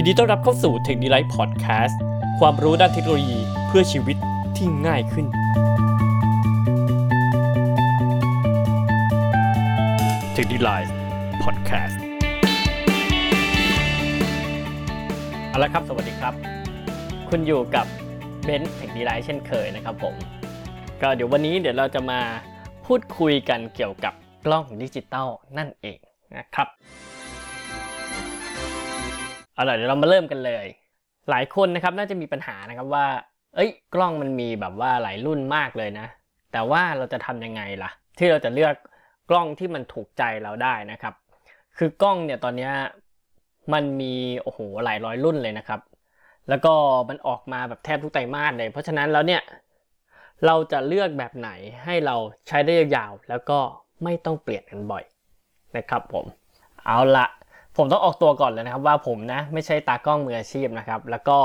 ยินดีต้อนรับเข้าสู่ t e c h n i l i f e Podcast ความรู้ด้านเทคโนโลยีเพื่อชีวิตที่ง่ายขึ้น t e c h n i l i f e Podcast เอาละครับ สวัสดีครับ คุณอยู่กับเบนซ์ Technilife เช่นเคยนะครับผม ก็เดี๋ยววันนี้เดี๋ยวเราจะมาพูดคุยกันเกี่ยวกับกล้องดิจิตอลนั่นเองนะครับ เอาล่ะเดี๋ยวเรามาเริ่มกันเลย หลายคนนะครับน่าจะมีปัญหานะครับว่า เอ้ย กล้องมันมีแบบว่าหลายรุ่นมากเลยนะ แต่ว่าเราจะทำยังไงล่ะ ที่เราจะเลือกกล้องที่มันถูกใจเราได้นะครับ คือกล้องเนี่ยตอนนี้มันมีโอ้โหหลายร้อยรุ่นเลยนะครับ แล้วก็มันออกมาแบบแทบทุกไตรมาสเลย เพราะฉะนั้นแล้วเนี่ยเราจะเลือกแบบไหนให้เราใช้ได้ยาวๆแล้วก็ไม่ต้องเปลี่ยนกันบ่อยนะครับผม เอาละ ผมต้องออกตัวก่อนเลยนะครับว่าผมนะไม่ใช่ตากล้องมืออาชีพนะครับ แล้วก็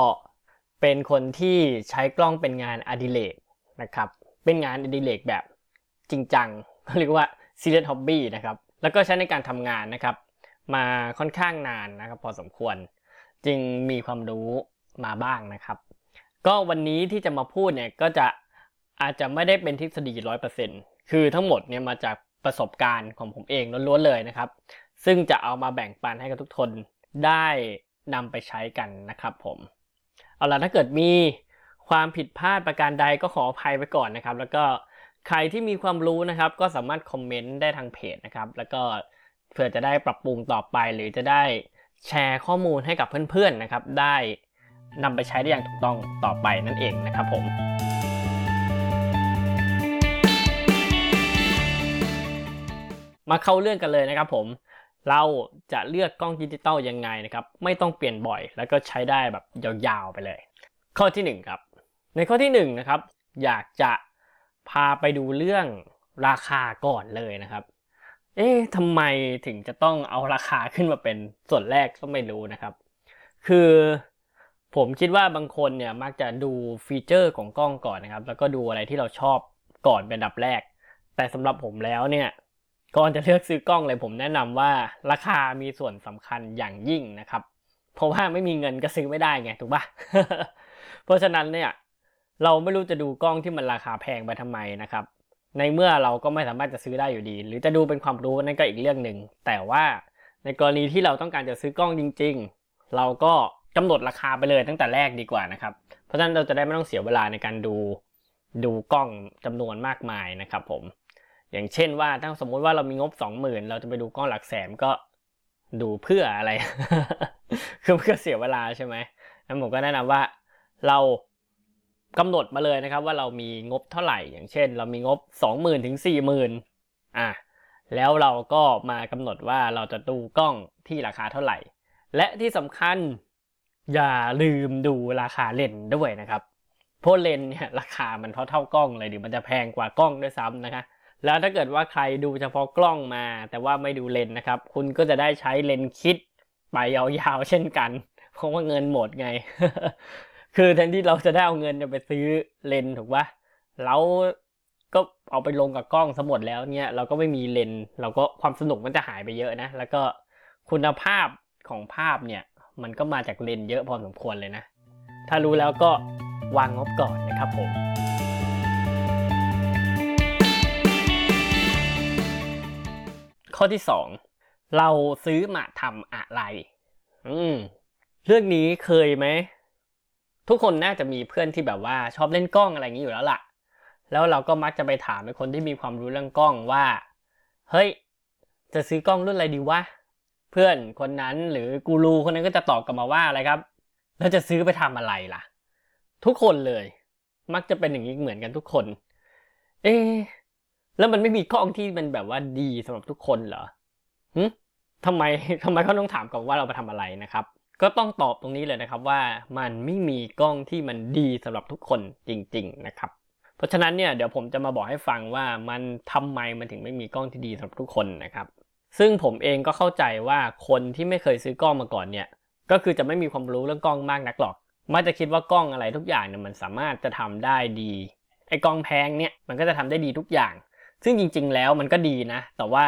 เป็นคนที่ใช้กล้องเป็นงานอดิเรกนะครับ เป็นงานอดิเรกแบบจริงจังเขาเรียกว่า serious hobby นะครับ แล้วก็ใช้ในการทำงานนะครับ มาค่อนข้างนานนะครับ พอสมควร จึงมีความรู้มาบ้างนะครับ ก็วันนี้ที่จะมาพูดเนี่ยก็จะอาจจะไม่ได้เป็นทฤษฎีร้อยเปอร์เซ็นต์คือทั้งหมดเนี่ยมาจากประสบการณ์ของผมเองล้วนๆเลยนะครับ ซึ่งจะเอามาแบ่งปันให้กับทุกคนได้นำไปใช้กันนะครับผม เอาล่ะถ้าเกิดมีความผิดพลาดประการใดก็ขออภัยไว้ก่อนนะครับ แล้วก็ใครที่มีความรู้นะครับ ก็สามารถคอมเมนต์ได้ทางเพจนะครับ แล้วก็เพื่อจะได้ปรับปรุงต่อไป หรือจะได้แชร์ข้อมูลให้กับเพื่อนๆนะครับ ได้นำไปใช้ได้อย่างถูกต้องต่อไปนั่นเองนะครับผมมาเข้าเรื่องกันเลยนะครับผม เราจะเลือกกล้องดิจิตอลยังไงนะครับไม่ต้องเปลี่ยนบ่อย แล้วก็ใช้ได้แบบยาวๆไปเลย ข้อที่หนึ่งครับในข้อที่หนึ่งนะครับอยากจะพาไปดูเรื่องราคาก่อนเลยนะครับ เอ๊ะทำไมถึงจะต้องเอาราคาขึ้นมาเป็นส่วนแรกก็ไม่รู้นะครับ คือผมคิดว่าบางคนเนี่ยมักจะดูฟีเจอร์ของกล้องก่อนนะครับ แล้วก็ดูอะไรที่เราชอบก่อนเป็นอันดับแรก แต่สำหรับผมแล้วเนี่ย ก่อนจะเลือกซื้อกล้องเลยผมแนะนำว่าราคามีส่วนสำคัญอย่างยิ่งนะครับ เพราะว่าไม่มีเงินก็ซื้อไม่ได้ไงถูกปะเพราะฉะนั้นเนี่ยเราไม่รู้จะดูกล้องที่มันราคาแพงไปทำไมนะครับ ในเมื่อเราก็ไม่สามารถจะซื้อได้อยู่ดี หรือจะดูเป็นความรู้นั่นก็อีกเรื่องหนึ่งแต่ว่าในกรณีที่เราต้องการจะซื้อกล้องจริง ๆ เราก็กำหนดราคาไปเลยตั้งแต่แรกดีกว่านะครับ เพราะฉะนั้นเราจะได้ไม่ต้องเสียเวลาในการดูดูกล้องจำนวนมากมายนะครับผม อย่างเช่นว่าถ้าสมมุติว่าเรามีงบสองหมื่นเราจะไปดูกล้องหลักแสนก็ดูเพื่ออะไร คือเพื่อเสียเวลาใช่ไหมงั้นผมก็แนะนำว่าเรากำหนดมาเลยนะครับ ว่าเรามีงบเท่าไหร่ อย่างเช่น เรามีงบสองหมื่นถึงสี่หมื่นอะแล้วเราก็มากำหนดว่าเราจะดูกล้องที่ราคาเท่าไหร่ และที่สำคัญอย่าลืมดูราคาเลนด้วยนะครับเพราะเลนเนี่ยราคามันเท่าเท่ากล้องเลยดิมันจะแพงกว่ากล้องด้วยซ้ำนะคะ แล้วถ้าเกิดว่าใครดูเฉพาะกล้องมา แต่ว่าไม่ดูเลนนะครับ คุณก็จะได้ใช้เลนคิดไปยาวๆเช่นกัน เพราะว่าเงินหมดไง คือแทนที่เราจะได้เอาเงินไปซื้อเลนถูกปะเราก็เอาไปลงกับกล้องสมดแล้วเนี่ยเราก็ไม่มีเลนเราก็ความสนุกมันจะหายไปเยอะนะ แล้วก็คุณภาพของภาพเนี่ยมันก็มาจากเลนเยอะพอสมควรเลยนะ ถ้ารู้แล้วก็วางงบก่อนนะครับผม ข้อที่สองเราซื้อมาทำอะไร อืมเรื่องนี้เคยไหม ทุกคนน่าจะมีเพื่อนที่แบบว่าชอบเล่นกล้องอะไรอย่างนี้อยู่แล้วล่ะ แล้วเราก็มักจะไปถามไอ้คนที่มีความรู้เรื่องกล้องว่า เฮ้ย จะซื้อกล้องรุ่นอะไรดีวะ เพื่อนคนนั้นหรือกูรูคนนั้นก็จะตอบกลับมาว่าอะไรครับ แล้วจะซื้อไปทำอะไรล่ะ ทุกคนเลย มักจะเป็นอย่างนี้เหมือนกันทุกคน เอ๊ะ แล้วมันไม่มีกล้องที่มันแบบว่าดีสำหรับทุกคนเหรอหึทำไมทำไมเขาต้องถามก่อนว่าเราไปทำอะไรนะครับ ก็ต้องตอบตรงนี้เลยนะครับว่ามันไม่มีกล้องที่มันดีสำหรับทุกคนจริง ๆ นะครับ เพราะฉะนั้นเนี่ยเดี๋ยวผมจะมาบอกให้ฟังว่ามันทำไมมันถึงไม่มีกล้องที่ดีสำหรับทุกคนนะครับ ซึ่งผมเองก็เข้าใจว่าคนที่ไม่เคยซื้อกล้องมาก่อนเนี่ย ก็คือจะไม่มีความรู้เรื่องกล้องมากนักหรอก มักจะคิดว่ากล้องอะไรทุกอย่างเนี่ยมันสามารถจะทำได้ดีไอ้กล้องแพงเนี่ยมันก็จะทำได้ดีทุกอย่าง ซึ่งจริง ๆ แล้วมันก็ดีนะ แต่ว่า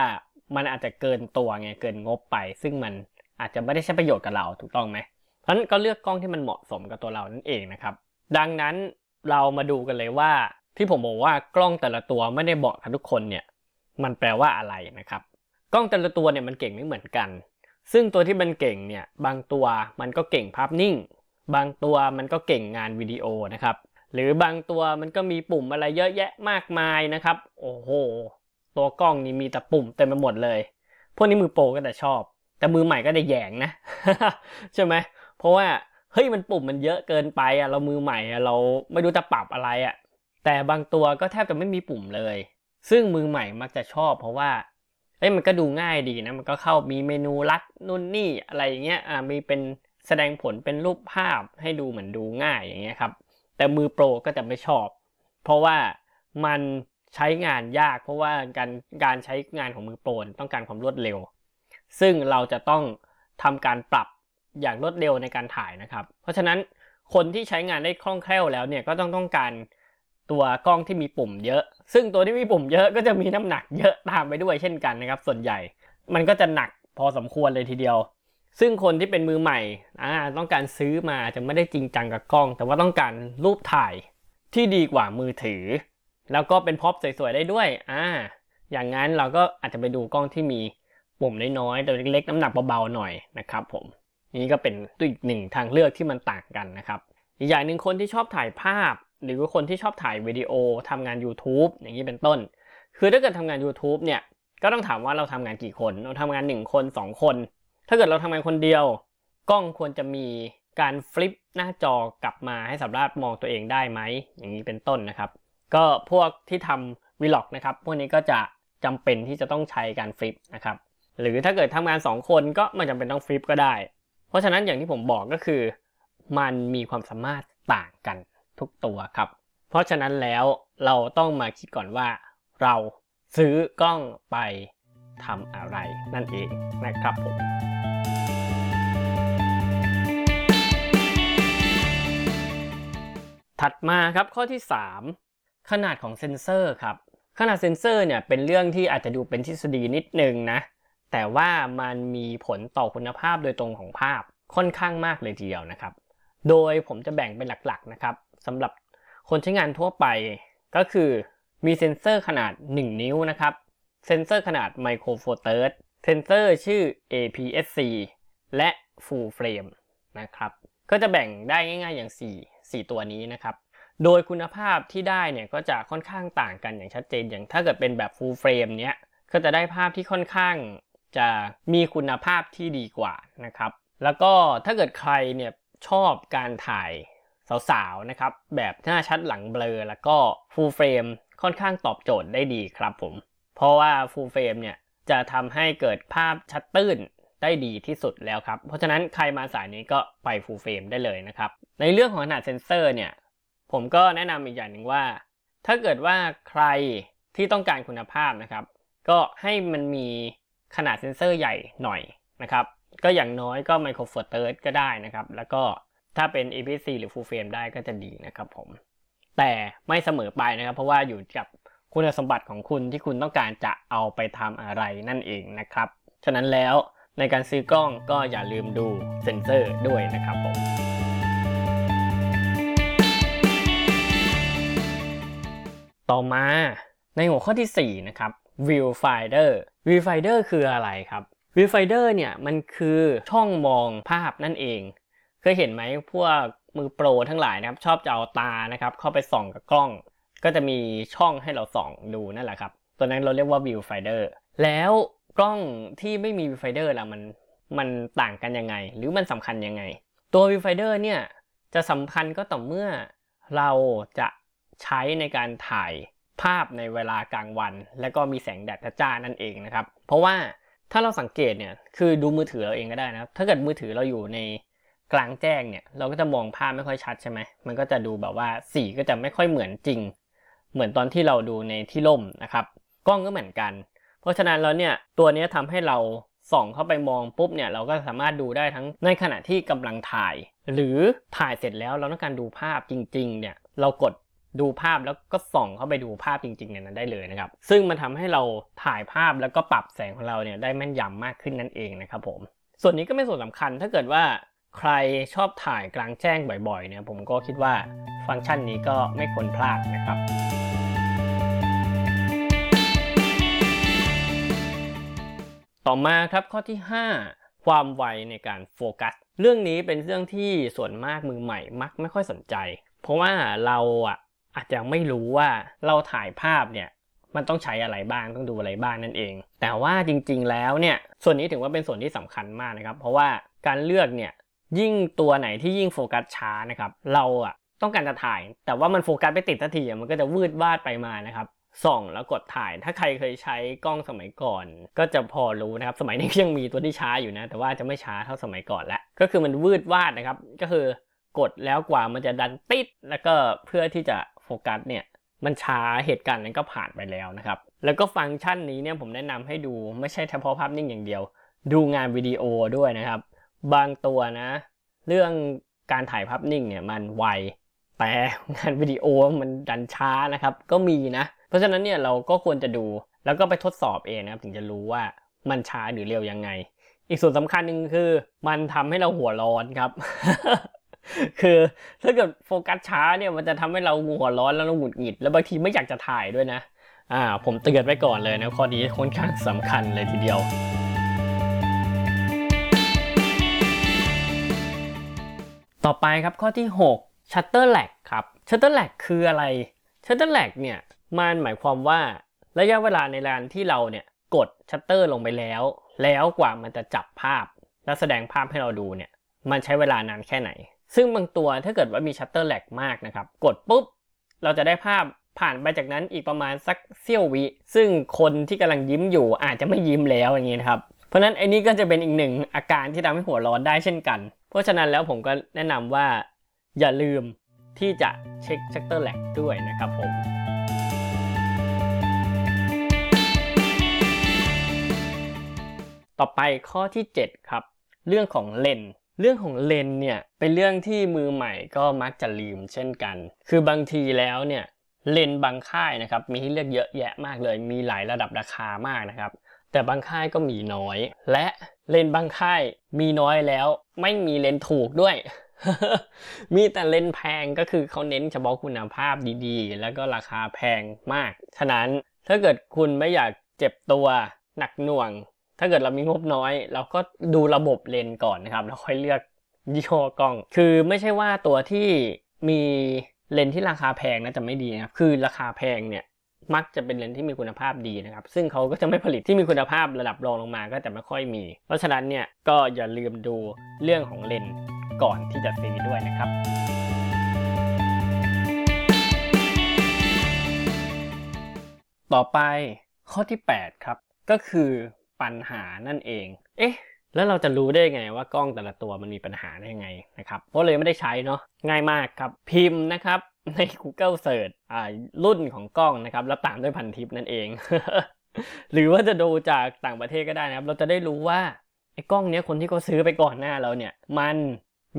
มันอาจจะเกินตัวไงเกินงบไป ซึ่งมันอาจจะไม่ได้ใช้ประโยชน์กับเราถูกต้องไหมเพราะนั้นก็เลือกกล้องที่มันเหมาะสมกับตัวเรานั่นเองนะครับ ดังนั้นเรามาดูกันเลยว่า ที่ผมบอกว่ากล้องแต่ละตัวไม่ได้เหมาะกับทุกคนเนี่ย มันแปลว่าอะไรนะครับ กล้องแต่ละตัวเนี่ยมันเก่งไม่เหมือนกัน ซึ่งตัวที่มันเก่งเนี่ยบางตัวมันก็เก่งภาพนิ่ง บางตัวมันก็เก่งงานวิดีโอนะครับ หรือบางตัวมันก็มีปุ่มอะไรเยอะแยะมากมายนะครับ โอ้โห ตัวกล้องนี่มีแต่ปุ่มเต็มไปหมดเลย พวกนี้มือโปรก็แต่ชอบ แต่มือใหม่ก็ได้แยงนะ ใช่ไหม เพราะว่าเฮ้ยมันปุ่มมันเยอะเกินไปอะเรามือใหม่อะเราไม่รู้จะปรับอะไรอะ แต่บางตัวก็แทบจะไม่มีปุ่มเลย ซึ่งมือใหม่มักจะชอบ เพราะว่าเอ้ยมันก็ดูง่ายดีนะ มันก็เข้ามีเมนูลัดนู่นนี่อะไรอย่างเงี้ย อ่ามีเป็นแสดงผลเป็นรูปภาพให้ดูเหมือนดูง่ายอย่างเงี้ยครับ แต่มือโปรก็จะไม่ชอบ เพราะว่ามันใช้งานยาก เพราะว่าการการใช้งานของมือโปรต้องการความรวดเร็ว ซึ่งเราจะต้องทำการปรับอย่างรวดเร็วในการถ่ายนะครับ เพราะฉะนั้นคนที่ใช้งานได้คล่องแคล่วแล้วเนี่ยก็ต้องต้องการตัวกล้องที่มีปุ่มเยอะ ซึ่งตัวที่มีปุ่มเยอะก็จะมีน้ำหนักเยอะตามไปด้วยเช่นกันนะครับ ส่วนใหญ่ มันก็จะหนักพอสมควรเลยทีเดียว ซึ่งคนที่เป็นมือใหม่ต้องการซื้อมาจะไม่ได้จริงจังกับกล้อง แต่ว่าต้องการรูปถ่ายที่ดีกว่ามือถือ แล้วก็เป็นพ็อปสวยๆได้ด้วยอ่าอย่างนั้นเราก็อาจจะไปดูกล้องที่มีปุ่มน้อยๆตัวเล็กๆน้ำหนักเบาๆหน่อยนะครับผมนี่ก็เป็นตัวอีกหนึ่งทางเลือกที่มันต่างกันนะครับ อีกอย่างหนึ่งคนที่ชอบถ่ายภาพ หรือว่าคนที่ชอบถ่ายวิดีโอทำงาน YouTube อย่างนี้เป็นต้น คือถ้าเกิดทำงาน YouTube เนี่ยก็ต้องถามว่าเราทำงานกี่คน เราทำงาน 1 คน 2 คน ถ้าเกิดเราทำงานคนเดียว กล้องควรจะมีการฟลิปหน้าจอกลับมาให้สามารถมองตัวเองได้ไหม อย่างนี้เป็นต้นนะครับ ก็พวกที่ทำวีล็อกนะครับ พวกนี้ก็จะจำเป็นที่จะต้องใช้การฟลิปนะครับ หรือถ้าเกิดทำงาน 2 คนก็ไม่จำเป็นต้องฟลิปก็ได้ เพราะฉะนั้นอย่างที่ผมบอกก็คือ มันมีความสามารถต่างกันทุกตัวครับ เพราะฉะนั้นแล้วเราต้องมาคิดก่อนว่า เราซื้อกล้องไปทำอะไรนั่นเองนะครับผม ถัดมาครับข้อที่ 3 ขนาดของเซนเซอร์ครับขนาดเซนเซอร์เนี่ยเป็นเรื่องที่อาจจะดูเป็นทฤษฎีนิดนึงนะ แต่ว่ามันมีผลต่อคุณภาพโดยตรงของภาพค่อนข้างมากเลยทีเดียวนะครับ โดยผมจะแบ่งเป็นหลักๆนะครับสำหรับคนใช้งานทั่วไปก็คือมีเซ็นเซอร์ขนาด 1 นิ้วนะครับ เซ็นเซอร์ขนาด Micro Four Thirds เซ็นเซอร์ชื่อ APS-C และ Full Frame นะครับ ก็จะแบ่งได้ง่ายๆอย่าง 4 4 ตัวนี้นะครับโดยคุณภาพที่ได้เนี่ยก็จะค่อนข้างต่างกันอย่างชัดเจนอย่างถ้าเกิดเป็นแบบ Full Frame เนี้ยก็จะได้ภาพที่ค่อนข้างจะมีคุณภาพที่ดีกว่านะครับ แล้วก็ถ้าเกิดใครเนี่ยชอบการถ่ายสาวๆนะครับแบบหน้าชัดหลังเบลอ แล้วก็ Full Frame ค่อนข้างตอบโจทย์ได้ดีครับผม เพราะว่า Full Frame เนี่ยจะทำให้เกิดภาพชัดตื้น ได้ดีที่สุดแล้วครับ เพราะฉะนั้นใครมาสายนี้ก็ไป Full Frame ได้เลยนะครับ ในเรื่องของขนาดเซนเซอร์เนี่ย ผมก็แนะนำอีกอย่างหนึ่งว่า ถ้าเกิดว่าใครที่ต้องการคุณภาพนะครับ ก็ให้มันมีขนาดเซนเซอร์ใหญ่หน่อยนะครับ ก็อย่างน้อยก็ Micro Four Thirds ก็ได้นะครับ แล้วก็ถ้าเป็น APS-C หรือ Full Frame ได้ก็จะดีนะครับผม แต่ไม่เสมอไปนะครับ เพราะว่าอยู่กับคุณสมบัติของคุณที่คุณต้องการจะเอาไปทำอะไรนั่นเองนะครับ ฉะนั้นแล้ว ในการซื้อกล้องก็อย่าลืมดูเซ็นเซอร์ด้วยนะครับผมต่อมาในหัวข้อที่ 4 นะครับ Viewfinder Viewfinder คืออะไรครับ Viewfinder เนี่ยมันคือช่องมองภาพนั่นเอง เคยเห็นไหมพวกมือโปรทั้งหลายนะครับ ชอบจะเอาตานะครับ เข้าไปส่องกับกล้อง ก็จะมีช่องให้เราส่องดูนั่นแหละครับ ตัวนั้นเราเรียกว่า Viewfinder แล้ว กล้องที่ไม่มี Viewfinder ล่ะมันมันต่างกันยังไง หรือมันสำคัญยังไง ตัว Viewfinder เนี่ยจะสำคัญก็ต่อเมื่อเราจะใช้ในการถ่ายภาพในเวลากลางวัน และก็มีแสงแดดจ้านั่นเองนะครับ เพราะว่าถ้าเราสังเกตเนี่ยคือดูมือถือเราเองก็ได้นะครับถ้าเกิดมือถือเราอยู่ในกลางแจ้งเนี่ยเราก็จะมองภาพไม่ค่อยชัดใช่ไหมมันก็จะดูแบบว่าสีก็จะไม่ค่อยเหมือนจริง เหมือนตอนที่เราดูในที่ร่มนะครับ กล้องก็เหมือนกัน เพราะฉะนั้นแล้วเนี่ยตัวนี้ทำให้เราส่องเข้าไปมองปุ๊บเนี่ยเราก็สามารถดูได้ทั้งในขณะที่กำลังถ่าย หรือถ่ายเสร็จแล้วเราต้องการดูภาพจริง ๆ เนี่ยเรากดดูภาพแล้วก็ส่องเข้าไปดูภาพจริงๆในนั้นได้เลยนะครับ ซึ่งมันทำให้เราถ่ายภาพแล้วก็ปรับแสงของเราเนี่ยได้แม่นยำมากขึ้นนั่นเองนะครับผม ส่วนนี้ก็ไม่ส่วนสำคัญถ้าเกิดว่าใครชอบถ่ายกลางแจ้งบ่อยๆเนี่ยผมก็คิดว่าฟังก์ชันนี้ก็ไม่ควรพลาดนะครับ ต่อมาครับข้อที่ 5 ความไวในการโฟกัส เรื่องนี้เป็นเรื่องที่ส่วนมากมือใหม่มักไม่ค่อยสนใจ เพราะว่าเราอะอาจจะไม่รู้ว่าเราถ่ายภาพเนี่ยมันต้องใช้อะไรบ้างต้องดูอะไรบ้างนั่นเอง แต่ว่าจริงๆแล้วเนี่ยส่วนนี้ถือว่าเป็นส่วนที่สำคัญมากนะครับ เพราะว่าการเลือกเนี่ยยิ่งตัวไหนที่ยิ่งโฟกัสช้านะครับเราอะต้องการจะถ่าย แต่ว่ามันโฟกัสไปติดทันทีมันก็จะวืดวาดไปมานะครับ ส่องแล้วกดถ่าย ถ้าใครเคยใช้กล้องสมัยก่อน ก็จะพอรู้นะครับ สมัยนี้ยังมีตัวที่ช้าอยู่นะ แต่ว่าจะไม่ช้าเท่าสมัยก่อนแล้วก็คือมันวืดวาดนะครับ ก็คือกดแล้วกว่ามันจะดันติด แล้วก็เพื่อที่จะโฟกัสเนี่ยมันช้าเหตุการณ์นั้นก็ผ่านไปแล้วนะครับ แล้วก็ฟังก์ชันนี้เนี่ยผมแนะนำให้ดูไม่ใช่เฉพาะภาพนิ่งอย่างเดียว ดูงานวิดีโอด้วยนะครับ บางตัวนะ เรื่องการถ่ายภาพนิ่งเนี่ยมันไวแต่งานวิดีโอมันดันช้านะครับ ก็มีนะเพราะฉะนั้นเนี่ยเราก็ควรจะดูแล้วก็ไปทดสอบเองนะครับถึงจะรู้ว่ามันช้าหรือเร็วยังไง อีกส่วนสำคัญหนึ่งคือมันทำให้เราหัวร้อนครับ คือถ้าเกิดโฟกัสช้าเนี่ยมันจะทำให้เราหัวร้อนแล้วเราหงุดหงิด แล้วบางทีไม่อยากจะถ่ายด้วยนะอ่าผมเตือนไว้ก่อนเลยนะข้อนี้ค่อนข้างสำคัญเลยทีเดียวต่อไปครับข้อที่ 6 Shutter Lag ครับ Shutter Lag คืออะไร Shutter Lag เนี่ย มันหมายความว่าระยะเวลาในการที่เราเนี่ยกดชัตเตอร์ลงไปแล้ว แล้วกว่ามันจะจับภาพ และแสดงภาพให้เราดูเนี่ยมันใช้เวลานานแค่ไหน ซึ่งบางตัวถ้าเกิดว่ามี Shutter Lag มากนะครับกดปุ๊บ เราจะได้ภาพผ่านไปจากนั้นอีกประมาณสักเสี้ยววิ ซึ่งคนที่กำลังยิ้มอยู่อาจจะไม่ยิ้มแล้วอย่างนี้นะครับ เพราะฉะนั้นไอ้นี้ก็จะเป็นอีกหนึ่งอาการที่ทำให้หัวร้อนได้เช่นกัน เพราะฉะนั้นแล้วผมก็แนะนำว่า อย่าลืมที่จะเช็คชัตเตอร์แลกด้วยนะครับผม ต่อไปข้อที่ 7 ครับ เรื่องของเลนส์เรื่องของเลนส์เนี่ยเป็นเรื่องที่มือใหม่ก็มักจะลืมเช่นกัน คือบางทีแล้วเนี่ยเลนส์บางค่ายนะครับมีให้เลือกเยอะแยะมากเลย มีหลายระดับราคามากนะครับ แต่บางค่ายก็มีน้อย และเลนส์บางค่ายมีน้อยแล้ว ไม่มีเลนส์ถูกด้วย มีแต่เลนส์แพงก็คือเขาเน้นเฉพาะคุณภาพดีๆ แล้วก็ราคาแพงมาก ฉะนั้นถ้าเกิดคุณไม่อยากเจ็บตัวหนักหน่วง ถ้าเกิดเรามีงบน้อย เราก็ดูระบบเลนก่อนนะครับแล้วค่อยเลือกยี่ห้อกล้อง คือไม่ใช่ว่าตัวที่มีเลนที่ราคาแพงนะจะไม่ดีนะครับ คือราคาแพงเนี่ยมักจะเป็นเลนที่มีคุณภาพดีนะครับ ซึ่งเขาก็จะไม่ผลิตที่มีคุณภาพระดับรองลงมาก็จะไม่ค่อยมี เพราะฉะนั้นเนี่ยก็อย่าลืมดูเรื่องของเลนก่อนที่จะซื้อด้วยนะครับ ต่อไปข้อที่ 8 ครับ ก็คือ ปัญหานั่นเอง เอ๊ะ แล้วเราจะรู้ได้ไงว่ากล้องแต่ละตัวมันมีปัญหาได้ยังไงนะครับ เพราะเลยไม่ได้ใช้เนาะ ง่ายมากครับ พิมพ์นะครับใน Google Search อ่ารุ่นของกล้องนะครับ แล้วตามด้วยพันทิปนั่นเอง หรือว่าจะดูจากต่างประเทศก็ได้นะครับ เราจะได้รู้ว่าไอ้กล้องเนี้ยคนที่เขาซื้อไปก่อนหน้าเราเนี่ย มัน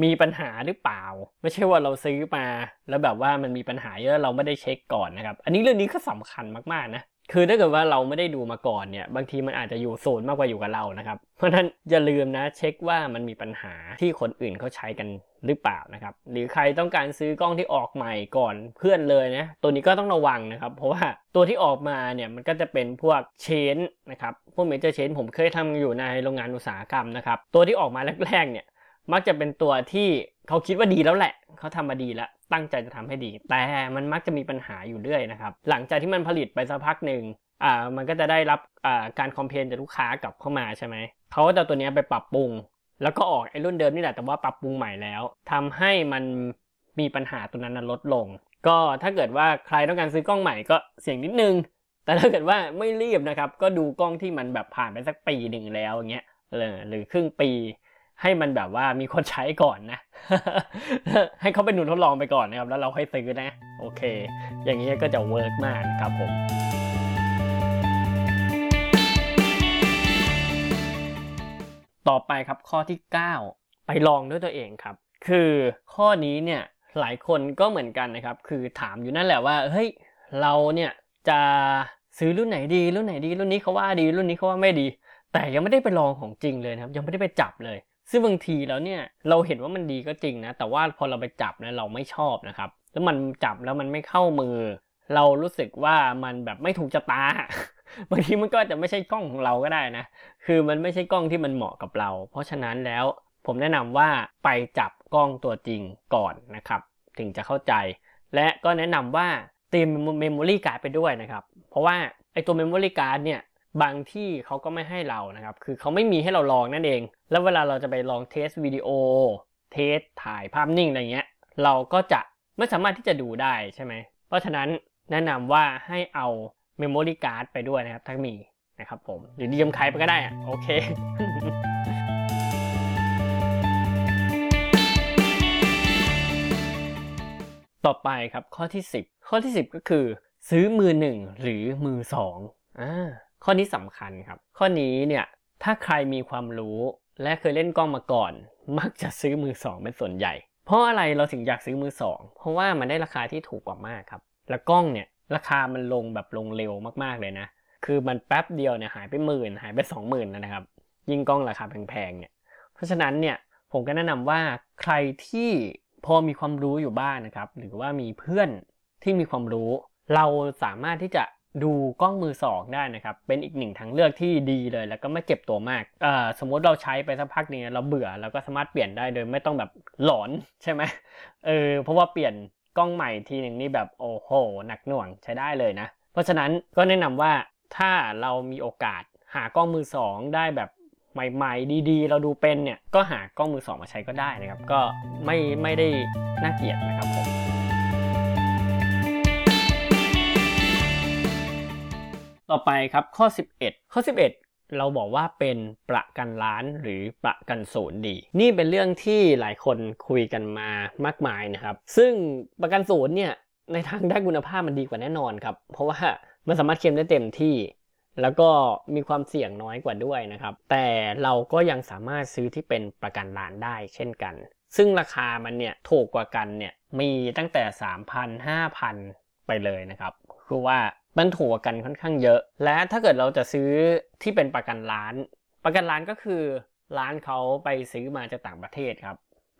มีปัญหาหรือเปล่า ไม่ใช่ว่าเราซื้อมา แล้วแบบว่ามันมีปัญหาเยอะเราไม่ได้เช็คก่อนนะครับ อันนี้เรื่องนี้ก็สำคัญมากๆนะ คือถ้าเกิดว่าเราไม่ได้ดูมาก่อนเนี่ยบางทีมันอาจจะอยู่โซนมากกว่าอยู่กับเรานะครับ เพราะฉะนั้นอย่าลืมนะเช็คว่ามันมีปัญหาที่คนอื่นเขาใช้กันหรือเปล่านะครับ หรือใครต้องการซื้อกล้องที่ออกใหม่ก่อนเพื่อนเลยนะตัวนี้ก็ต้องระวังนะครับ เพราะว่าตัวที่ออกมาเนี่ยมันก็จะเป็นพวกเชนนะครับพวกเมเจอร์เชนผมเคยทำอยู่ในโรงงานอุตสาหกรรมนะครับตัวที่ออกมาแรกๆเนี่ย มักจะเป็นตัวที่เขาคิดว่าดีแล้วแหละ เขาทำมาดีแล้ว ตั้งใจจะทำให้ดี แต่มันมักจะมีปัญหาอยู่เรื่อยนะครับ หลังจากที่มันผลิตไปสักพักหนึ่งอ่ามันก็จะได้รับอ่าการคอมเพลนจากลูกค้ากลับเข้ามาใช่ไหม เขาจะเอาตัวนี้ไปปรับปรุง แล้วก็ออกไอ้รุ่นเดิมนี่แหละ แต่ว่าปรับปรุงใหม่แล้วทำให้มันมีปัญหาตัวนั้นลดลง ก็ถ้าเกิดว่าใครต้องการซื้อกล้องใหม่ก็เสี่ยงนิดนึง แต่ถ้าเกิดว่าไม่รีบนะครับ ก็ดูกล้องที่มันแบบผ่านไปสักปีหนึ่งแล้วอย่างเงี้ยเออหรือครึ่งปี ให้มันแบบว่ามีคนใช้ก่อนนะ ให้เขาเป็นหนุนทดลองไปก่อนนะครับ แล้วเราค่อยซื้อนะ โอเค อย่างนี้ก็จะเวิร์กมากนะครับผมต่อไปครับข้อที่ 9 ไปลองด้วยตัวเองครับ คือข้อนี้เนี่ยหลายคนก็เหมือนกันนะครับ คือถามอยู่นั่นแหละว่าเฮ้ยเราเนี่ยจะซื้อรุ่นไหนดี รุ่นไหนดี รุ่นนี้เขาว่าดี รุ่นนี้เขาว่าไม่ดี แต่ยังไม่ได้ไปลองของจริงเลยนะครับ ยังไม่ได้ไปจับเลย ซึ่งบางทีแล้วเนี่ยเราเห็นว่ามันดีก็จริงนะ แต่ว่าพอเราไปจับนะเราไม่ชอบนะครับ แล้วมันจับแล้วมันไม่เข้ามือ เรารู้สึกว่ามันแบบไม่ถูกชะตาบางทีมันก็อาจจะไม่ใช่กล้องของเราก็ได้นะ คือมันไม่ใช่กล้องที่มันเหมาะกับเรา เพราะฉะนั้นแล้วผมแนะนำว่าไปจับกล้องตัวจริงก่อนนะครับ ถึงจะเข้าใจ และก็แนะนำว่าเตรียม memory card ไปด้วยนะครับ เพราะว่าไอตัว memory card เนี่ย บางที่เขาก็ไม่ให้เรานะครับ คือเขาไม่มีให้เราลองนั่นเอง แล้วเวลาเราจะไปลอง test วิดีโอ test ถ่ายภาพนิ่งอะไรเงี้ย เราก็จะไม่สามารถที่จะดูได้ใช่ไหม เพราะฉะนั้นแนะนำว่าให้เอา memory card ไปด้วยนะครับถ้ามีนะครับผม หรือยืมใครไปก็ได้อะโอเคต่อไปครับข้อที่ 10 ข้อที่ 10 ก็คือ ซื้อมือหนึ่งหรือมือสองอ่า ข้อนี้สำคัญครับ ข้อนี้เนี่ยถ้าใครมีความรู้และเคยเล่นกล้องมาก่อน มักจะซื้อมือสองเป็นส่วนใหญ่ เพราะอะไรเราถึงอยากซื้อมือสองเพราะว่ามันได้ราคาที่ถูกกว่ามากครับ แล้วกล้องเนี่ยราคามันลงแบบลงเร็วมากๆเลยนะ คือมันแป๊บเดียวเนี่ยหายไปหมื่นหายไปสองหมื่นนะครับ ยิ่งกล้องราคาแพงๆเนี่ย เพราะฉะนั้นเนี่ยผมก็แนะนำว่าใครที่พอมีความรู้อยู่บ้านนะครับ หรือว่ามีเพื่อนที่มีความรู้ เราสามารถที่จะ ดูกล้องมือสองได้นะครับ เป็นอีกหนึ่งทางเลือกที่ดีเลย แล้วก็ไม่เจ็บตัวมากเอ่อสมมติเราใช้ไปสักพักหนึงเราเบื่อเราก็สามารถเปลี่ยนได้โดยไม่ต้องแบบหลอนใช่ไหมเออเพราะว่าเปลี่ยนกล้องใหม่ทีหนึ่งนี่แบบโอ้โหหนักหน่วงใช้ได้เลยนะ เพราะฉะนั้นก็แนะนำว่าถ้าเรามีโอกาสหากล้องมือสองได้แบบใหม่ๆ ดีๆ เราดูเป็นเนี่ยก็หากล้องมือสองมาใช้ก็ได้นะครับ ก็ไม่ไม่ได้น่าเกลียดนะครับผม ต่อไปครับข้อ 11 ข้อ 11 เราบอกว่าเป็นประกันล้านหรือประกันศูนย์ดี นี่เป็นเรื่องที่หลายคนคุยกันมามากมายนะครับ ซึ่งประกันศูนย์เนี่ยในทางด้านคุณภาพมันดีกว่าแน่นอนครับ เพราะว่ามันสามารถเคลมได้เต็มที่ แล้วก็มีความเสี่ยงน้อยกว่าด้วยนะครับ แต่เราก็ยังสามารถซื้อที่เป็นประกันล้านได้เช่นกัน ซึ่งราคามันเนี่ยถูกกว่ากันเนี่ยมีตั้งแต่ 3,000 5,000 ไปเลยนะครับ คือว่า มันถูกกันค่อนข้างเยอะ และถ้าเกิดเราจะซื้อที่เป็นประกันร้าน ประกันร้านก็คือร้านเขาไปซื้อมาจากต่างประเทศครับ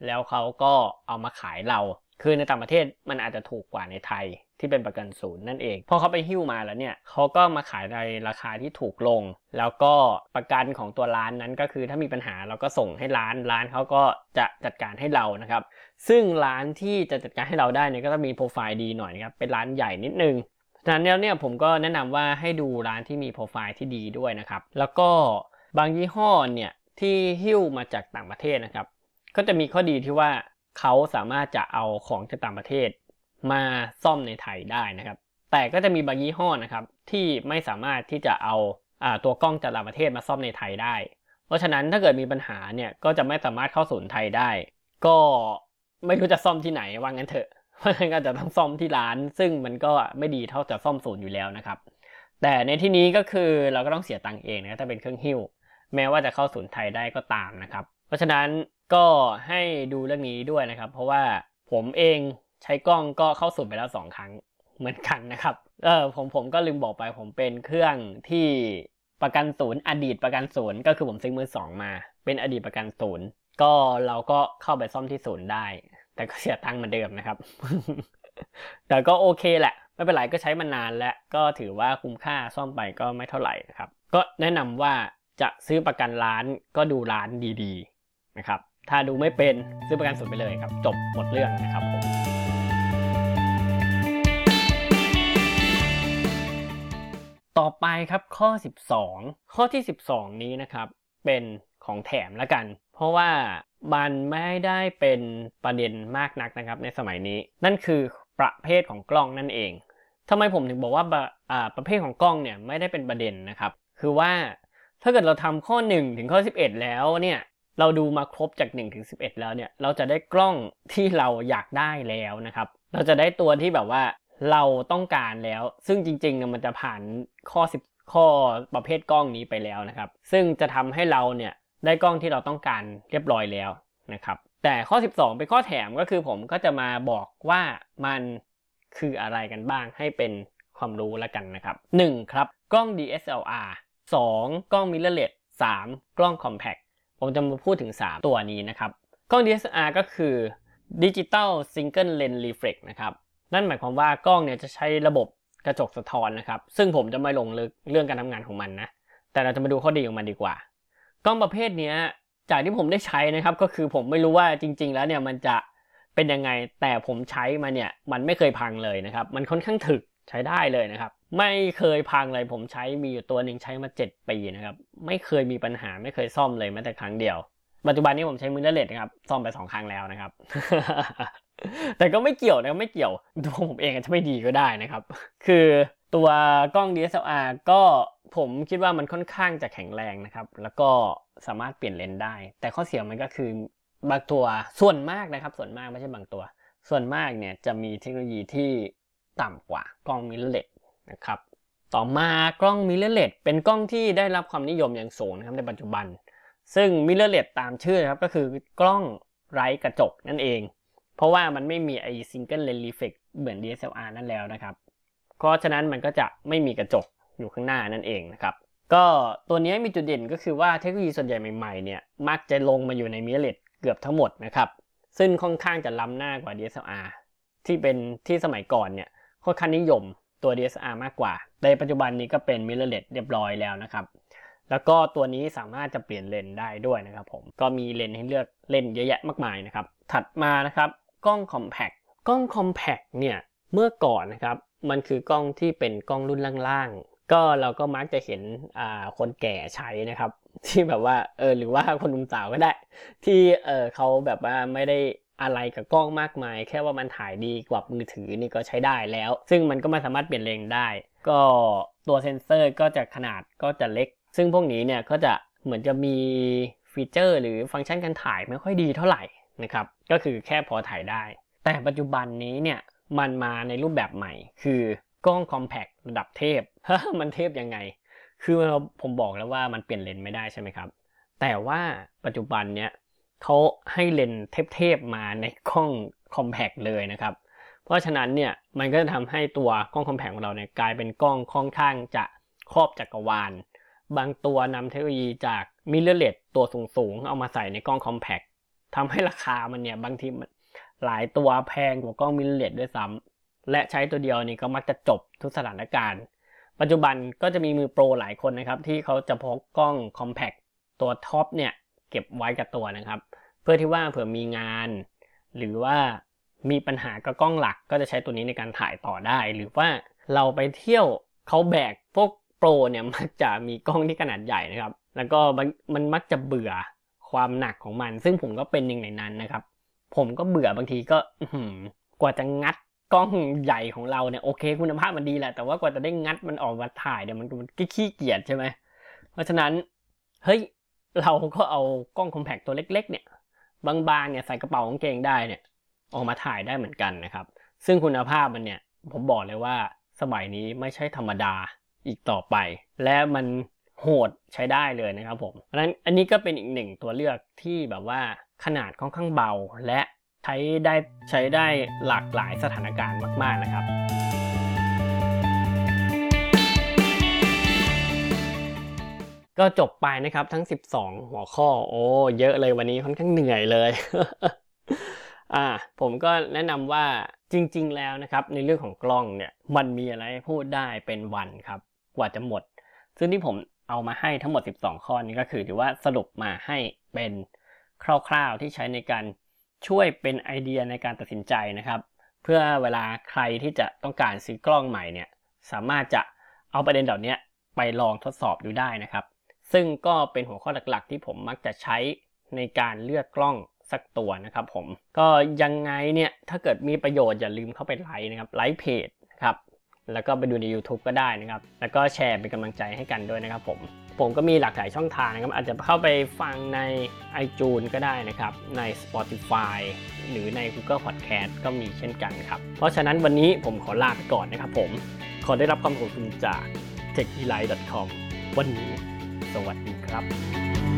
แล้วเขาก็เอามาขายเรา คือในต่างประเทศมันอาจจะถูกกว่าในไทยที่เป็นประกันศูนย์นั่นเอง พอเขาไปหิ้วมาแล้วเนี่ยเขาก็มาขายในราคาที่ถูกลง แล้วก็ประกันของตัวร้านนั้นก็คือถ้ามีปัญหาเราก็ส่งให้ร้าน ร้านเขาก็จะจัดการให้เรานะครับ ซึ่งร้านที่จะจัดการให้เราได้เนี่ยก็ต้องมีโปรไฟล์ดีหน่อยนะครับ เป็นร้านใหญ่นิดนึง ฉะนั้นแล้วเนี่ยผมก็แนะนำว่าให้ดูร้านที่มีโปรไฟล์ที่ดีด้วยนะครับ แล้วก็บางยี่ห้อเนี่ยที่หิ้วมาจากต่างประเทศนะครับ ก็จะมีข้อดีที่ว่าเขาสามารถจะเอาของจากต่างประเทศ มาซ่อมในไทยได้นะครับ แต่ก็จะมีบางยี่ห้อนะครับที่ไม่สามารถที่จะเอาอาตัวกล้องจากต่างประเทศมาซ่อมในไทยได้ เพราะฉะนั้นถ้าเกิดมีปัญหาเนี่ยก็จะไม่สามารถเข้าศูนย์ไทยได้ ก็ไม่รู้จะซ่อมที่ไหนว่างั้นเถอะ เพราะฉะนั้นก็จะต้องซ่อมที่ร้าน ซึ่งมันก็ไม่ดีเท่าจะซ่อมศูนย์อยู่แล้วนะครับ แต่ในที่นี้ก็คือเราก็ต้องเสียตังค์เองนะถ้าเป็นเครื่องหิ้ว แม้ว่าจะเข้าศูนย์ไทยได้ก็ตามนะครับ เพราะฉะนั้นก็ให้ดูเรื่องนี้ด้วยนะครับ เพราะว่าผมเองใช้กล้องก็เข้าศูนย์ไปแล้วสองครั้งเหมือนกันนะครับเออผมผมก็ลืมบอกไปผมเป็นเครื่องที่ประกันศูนย์อดีตประกันศูนย์ก็คือผมซื้อมือสองมา เป็นอดีตประกันศูนย์ก็เราก็เข้าไปซ่อมที่ศูนย์ได้ แต่ก็เสียตังค์เหมือนเดิมนะครับ แต่ก็โอเคแหละ ไม่เป็นไรก็ใช้มานานแล้วก็ถือว่าคุ้มค่าซ่อมไปก็ไม่เท่าไหร่นะครับ ก็แนะนำว่าจะซื้อประกันร้านก็ดูร้านดีๆนะครับ ถ้าดูไม่เป็นซื้อประกันศูนไปเลยครับ จบหมดเรื่องนะครับผมต่อไปครับข้อ 12 ข้อที่ 12 นี้นะครับ เป็น ของแถมแล้วกัน เพราะว่ามันไม่ได้เป็นประเด็นมากนักนะครับในสมัยนี้ นั่นคือประเภทของกล้องนั่นเองทำไมผมถึงบอกว่าประอ่าประเภทของกล้องเนี่ยไม่ได้เป็นประเด็นนะครับ คือว่าถ้าเกิดเราทำข้อ 1 ถึงข้อ 11 แล้วเนี่ยเราดูมาครบจาก1ถึง11 แล้วเนี่ยเราจะได้กล้องที่เราอยากได้แล้วนะครับ เราจะได้ตัวที่แบบว่าเราต้องการแล้ว ซึ่งจริงๆเนี่ยมันจะผ่านข้อ 10 ข้อประเภทกล้องนี้ไปแล้วนะครับ ซึ่งจะทำให้เราเนี่ย ได้กล้องที่เราต้องการเรียบร้อยแล้วนะครับแต่ข้อ 12 เป็นข้อแถมก็คือผมก็จะมาบอกว่ามันคืออะไรกันบ้างให้เป็นความรู้แล้วกันนะครับ 1. ครับกล้อง DSLR 2. กล้อง mirrorless 3. กล้อง compact ผมจะมาพูดถึง 3 ตัวนี้นะครับ กล้อง DSLR ก็คือ Digital Single Lens Reflex นะครับ นั่นหมายความว่ากล้องเนี่ยจะใช้ระบบกระจกสะท้อนนะครับ ซึ่งผมจะไม่ลงลึกเรื่องการทำงานของมันนะ แต่เราจะมาดูข้อดีของมันดีกว่า กล้องประเภทเนี้ยจากที่ผมได้ใช้นะครับ ก็คือผมไม่รู้ว่าจริง ๆ แล้วเนี่ยมันจะเป็นยังไงแต่ผมใช้มาเนี่ยมันไม่เคยพังเลยนะครับ มันค่อนข้างถึกใช้ได้เลยนะครับ ไม่เคยพังเลยผมใช้มีอยู่ตัวหนึ่งใช้มา 7 ปีนะครับ ไม่เคยมีปัญหาไม่เคยซ่อมเลยแม้แต่ครั้งเดียว ปัจจุบันนี้ผมใช้มือเลดนะครับซ่อมไปสองครั้งแล้วนะครับ แต่ก็ไม่เกี่ยวนะไม่เกี่ยวตัวผมเองอาจจะไม่ดีก็ได้นะครับ คือ ตัวกล้อง DSLR ก็ผมคิดว่ามันค่อนข้างจะแข็งแรงนะครับ แล้วก็สามารถเปลี่ยนเลนส์ได้ แต่ข้อเสียมันก็คือบางตัวส่วนมากนะครับ ส่วนมากไม่ใช่บางตัว ส่วนมากเนี่ยจะมีเทคโนโลยีที่ต่ำกว่ากล้องมิเรเลสนะครับต่อมากล้องมิเรเลสเป็นกล้องที่ได้รับความนิยมอย่างสูงนะครับในปัจจุบัน ซึ่ง mirrorless ตามชื่อครับก็คือกล้องไร้กระจกนั่นเอง เพราะว่ามันไม่มีไอ single lens reflex เหมือน DSLR นั่นแล้วนะครับ เพราะฉะนั้นมันก็จะไม่มีกระจกอยู่ข้างหน้านั่นเองนะครับ ก็ตัวนี้มีจุดเด่นก็คือว่าเทคโนโลยีส่วนใหญ่ใหม่ๆเนี่ยมักจะลงมาอยู่ใน mirrorless เกือบทั้งหมดนะครับซึ่งค่อนข้างจะล้ำหน้ากว่า DSLR ที่เป็นที่สมัยก่อนเนี่ยค่อนข้างนิยมตัว DSLR มากกว่า ในปัจจุบันนี้ก็เป็น mirrorless เรียบร้อยแล้วนะครับ แล้วก็ตัวนี้สามารถจะเปลี่ยนเลนได้ด้วยนะครับผม ก็มีเลนให้เลือกเล่นเยอะแยะมากมายนะครับ ถัดมานะครับ กล้อง Compact กล้อง Compact เนี่ย เมื่อก่อนนะครับ มันคือกล้องที่เป็นกล้องรุ่นล่างๆ ก็เราก็มักจะเห็นอ่าคนแก่ใช้นะครับ ที่แบบว่าเออหรือว่าคนหนุ่มสาวก็ได้ ที่เออเขาแบบว่าไม่ได้อะไรกับกล้องมากมาย แค่ว่ามันถ่ายดีกว่ามือถือนี่ก็ใช้ได้แล้ว ซึ่งมันก็ไม่สามารถเปลี่ยนเลนได้ ก็ตัวเซนเซอร์ก็จะขนาดก็จะเล็ก ซึ่งพวกนี้เนี่ยก็จะเหมือนจะมีฟีเจอร์ หรือฟังก์ชันการถ่ายไม่ค่อยดีเท่าไหร่นะครับ ก็คือแค่พอถ่ายได้ แต่ปัจจุบันนี้เนี่ย มันมาในรูปแบบใหม่ คือกล้อง compact ระดับเทพ มันเทพยังไง คือเราผมบอกแล้วว่ามันเปลี่ยนเลนส์ไม่ได้ใช่ไหมครับ แต่ว่าปัจจุบันเนี้ยเขาให้เลนส์เทพๆมาในกล้อง compact เลยนะครับ เพราะฉะนั้นเนี่ยมันก็จะทำให้ตัวกล้อง compact ของเราเนี่ยกลายเป็นกล้องค่อนข้างจะครอบจักรวาล บางตัวนำเทคโนโลยีจาก mirrorless ตัวสูงๆ เอามาใส่ในกล้อง compact ทำให้ราคามันเนี่ยบางทีมัน หลายตัวแพงกว่ากล้อง mirrorless ด้วยซ้ำและใช้ตัวเดียวนี่ก็มักจะจบทุกสถานการณ์ ปัจจุบันก็จะมีมือโปรหลายคนนะครับ ที่เขาจะพกกล้อง compact ตัวท็อปเนี่ยเก็บไว้กับตัวนะครับ เพื่อที่ว่าเผื่อมีงาน หรือว่ามีปัญหากับกล้องหลักก็จะใช้ตัวนี้ในการถ่ายต่อได้ หรือว่าเราไปเที่ยวเขาแบกพวกโปรเนี่ยมักจะมีกล้องที่ขนาดใหญ่นะครับ แล้วก็มันมักจะเบื่อความหนักของมัน ซึ่งผมก็เป็นหนึ่งในนั้นนะครับ ผมก็เบื่อบางทีก็หืกว่าจะงัดกล้องใหญ่ของเราเนี่ยโอเค คุณภาพมันดีแหละ แต่ว่ากว่าจะได้งัดมันออกมาถ่ายเนี่ยมันมันขี้เกียจใช่ไหมเพราะฉะนั้นเฮ้ยเราก็เอากล้องคอมแพคตัวเล็ก ๆ เนี่ยบางๆเนี่ยใส่กระเป๋ากางเกงได้เนี่ย ออกมาถ่ายได้เหมือนกันนะครับ ซึ่งคุณภาพมันเนี่ยผมบอกเลยว่าสมัยนี้ไม่ใช่ธรรมดาอีกต่อไป และมันโหดใช้ได้เลยนะครับผมเพราะฉะนั้นอันนี้ก็เป็นอีกหนึ่งตัวเลือกที่แบบว่า ขนาดค่อนข้างเบา และใช้ได้ใช้ได้หลากหลายสถานการณ์มาก ๆ นะครับก็จบไปนะครับทั้ง 12 หัวข้อ โอ้เยอะเลยวันนี้ค่อนข้างเหนื่อยเลย อ่า ผมก็แนะนำว่าจริง ๆ แล้วนะครับ ในเรื่องของกล้องเนี่ยมันมีอะไรพูดได้เป็นวันครับ กว่าจะหมด ซึ่งที่ผมเอามาให้ทั้งหมด 12 ข้อนี้ก็คือถือว่าสรุปมาให้เป็น คร่าวๆที่ใช้ในการช่วยเป็นไอเดียในการตัดสินใจนะครับ เพื่อเวลาใครที่จะต้องการซื้อกล้องใหม่เนี่ยสามารถจะเอาประเด็นเหล่านี้ไปลองทดสอบดูได้นะครับ ซึ่งก็เป็นหัวข้อหลักๆ ที่ผมมักจะใช้ในการเลือกกล้องสักตัวนะครับผมก็ยังไงเนี่ยถ้าเกิดมีประโยชน์อย่าลืมเข้าไปไลค์นะครับไลค์เพจนะครับแล้วก็ไปดูใน YouTube ก็ได้นะครับ แล้วก็แชร์เป็นกำลังใจให้กันด้วยนะครับผม ผมก็มีหลากหลายช่องทางนะครับ อาจจะเข้าไปฟังใน iTunes ก็ได้นะครับ ใน Spotify หรือใน Google Podcast ก็มีเช่นกันครับ เพราะฉะนั้นวันนี้ผมขอลาไปก่อนนะครับผม ขอได้รับความขอบคุณจาก techelite.com วันนี้ สวัสดีครับ